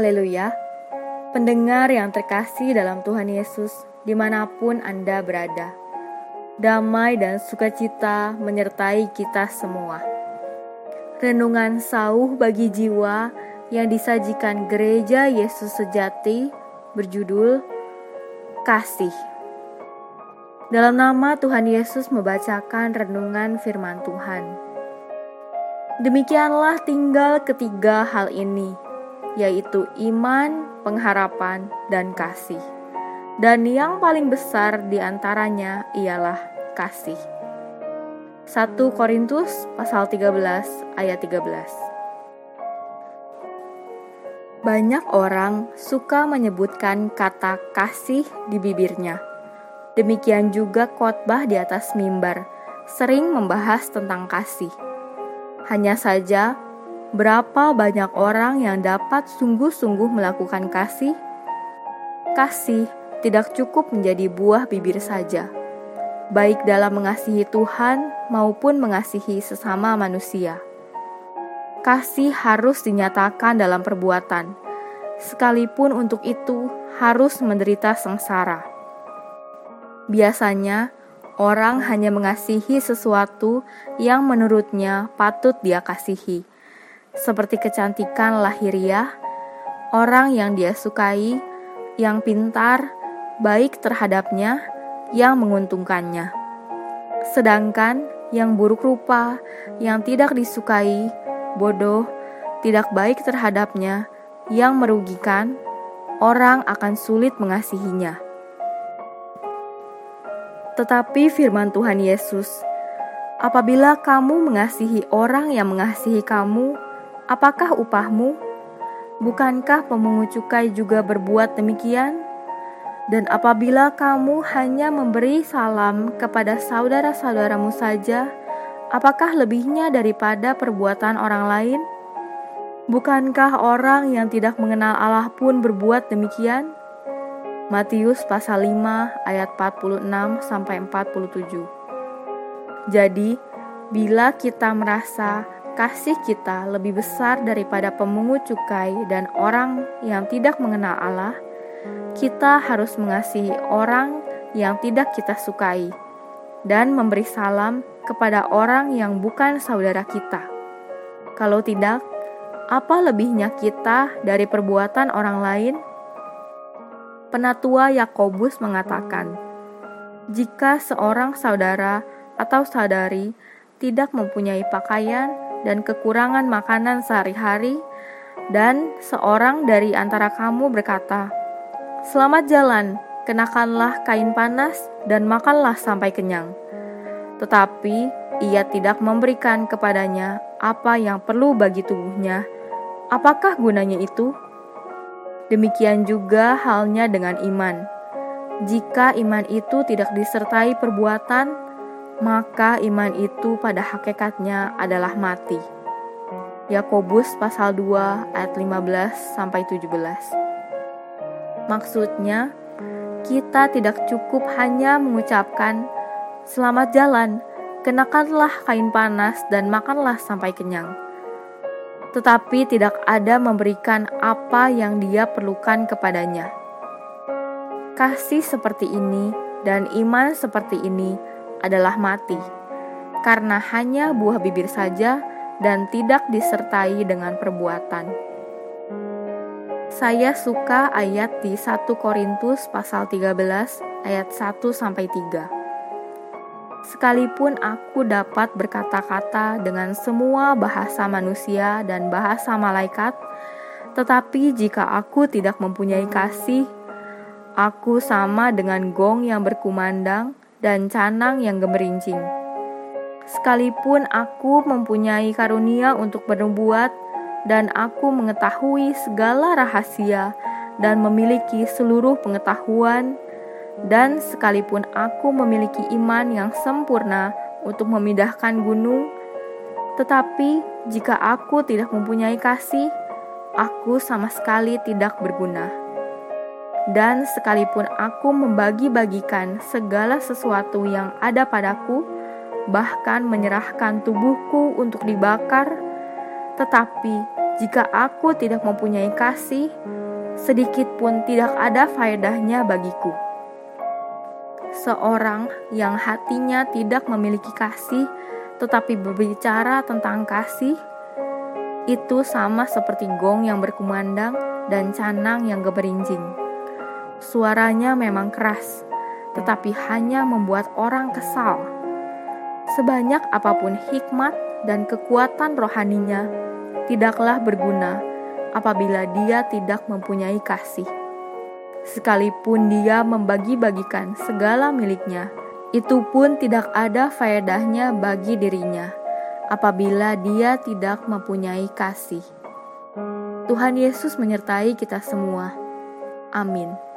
Haleluya. Pendengar yang terkasih dalam Tuhan Yesus, di mana pun Anda berada. Damai dan sukacita menyertai kita semua. Renungan sauh bagi jiwa yang disajikan gereja Yesus sejati berjudul Kasih. Dalam nama Tuhan Yesus membacakan renungan firman Tuhan. Demikianlah tinggal ketiga hal ini, yaitu iman, pengharapan, dan kasih. Dan yang paling besar di antaranya ialah kasih. 1 Korintus pasal 13 ayat 13. Banyak orang suka menyebutkan kata kasih di bibirnya. Demikian juga khotbah di atas mimbar sering membahas tentang kasih. Hanya saja Berapa banyak orang yang dapat sungguh-sungguh melakukan kasih? Kasih tidak cukup menjadi buah bibir saja, baik dalam mengasihi Tuhan maupun mengasihi sesama manusia. Kasih harus dinyatakan dalam perbuatan, sekalipun untuk itu harus menderita sengsara. Biasanya, orang hanya mengasihi sesuatu yang menurutnya patut dia kasihi seperti kecantikan lahiriah, orang yang dia sukai, yang pintar, baik terhadapnya, yang menguntungkannya. Sedangkan yang buruk rupa, yang tidak disukai, bodoh, tidak baik terhadapnya, yang merugikan, orang akan sulit mengasihinya. Tetapi firman Tuhan Yesus, apabila kamu mengasihi orang yang mengasihi kamu, Apakah upahmu? Bukankah pemungut cukai juga berbuat demikian? Dan apabila kamu hanya memberi salam kepada saudara-saudaramu saja, apakah lebihnya daripada perbuatan orang lain? Bukankah orang yang tidak mengenal Allah pun berbuat demikian? Matius pasal 5 ayat 46 sampai 47. Jadi, bila kita merasa kasih kita lebih besar daripada pemungut cukai dan orang yang tidak mengenal Allah, kita harus mengasihi orang yang tidak kita sukai dan memberi salam kepada orang yang bukan saudara kita. Kalau tidak, apa lebihnya kita dari perbuatan orang lain? Penatua Yakobus mengatakan, "Jika seorang saudara atau saudari tidak mempunyai pakaian dan kekurangan makanan sehari-hari, dan seorang dari antara kamu berkata, "Selamat jalan, kenakanlah kain panas dan makanlah sampai kenyang." Tetapi ia tidak memberikan kepadanya apa yang perlu bagi tubuhnya. Apakah gunanya itu? Demikian juga halnya dengan iman. Jika iman itu tidak disertai perbuatan, maka iman itu pada hakikatnya adalah mati. Yakobus pasal 2 ayat 15 sampai 17. Maksudnya, kita tidak cukup hanya mengucapkan selamat jalan, kenakanlah kain panas dan makanlah sampai kenyang. Tetapi tidak ada memberikan apa yang dia perlukan kepadanya. Kasih seperti ini dan iman seperti ini adalah mati, karena hanya buah bibir saja dan tidak disertai dengan perbuatan. Saya suka ayat di 1 Korintus pasal 13 ayat 1 sampai 3. Sekalipun aku dapat berkata-kata dengan semua bahasa manusia dan bahasa malaikat, tetapi jika aku tidak mempunyai kasih, aku sama dengan gong yang berkumandang dan canang yang gemerincing. Sekalipun aku mempunyai karunia untuk bernubuat dan aku mengetahui segala rahasia dan memiliki seluruh pengetahuan, dan sekalipun aku memiliki iman yang sempurna untuk memindahkan gunung, tetapi jika aku tidak mempunyai kasih, aku sama sekali tidak berguna dan sekalipun aku membagi-bagikan segala sesuatu yang ada padaku, bahkan menyerahkan tubuhku untuk dibakar, tetapi Jika aku tidak mempunyai kasih, sedikit pun tidak ada faedahnya bagiku. Seorang yang hatinya tidak memiliki kasih, tetapi berbicara tentang kasih, itu sama seperti gong yang berkumandang dan canang yang geberincing. Suaranya memang keras, tetapi hanya membuat orang kesal. Sebanyak apa pun hikmat dan kekuatan rohaninya, tidaklah berguna apabila dia tidak mempunyai kasih. Sekalipun dia membagi-bagikan segala miliknya, itu pun tidak ada faedahnya bagi dirinya apabila dia tidak mempunyai kasih. Tuhan Yesus menyertai kita semua. Amin.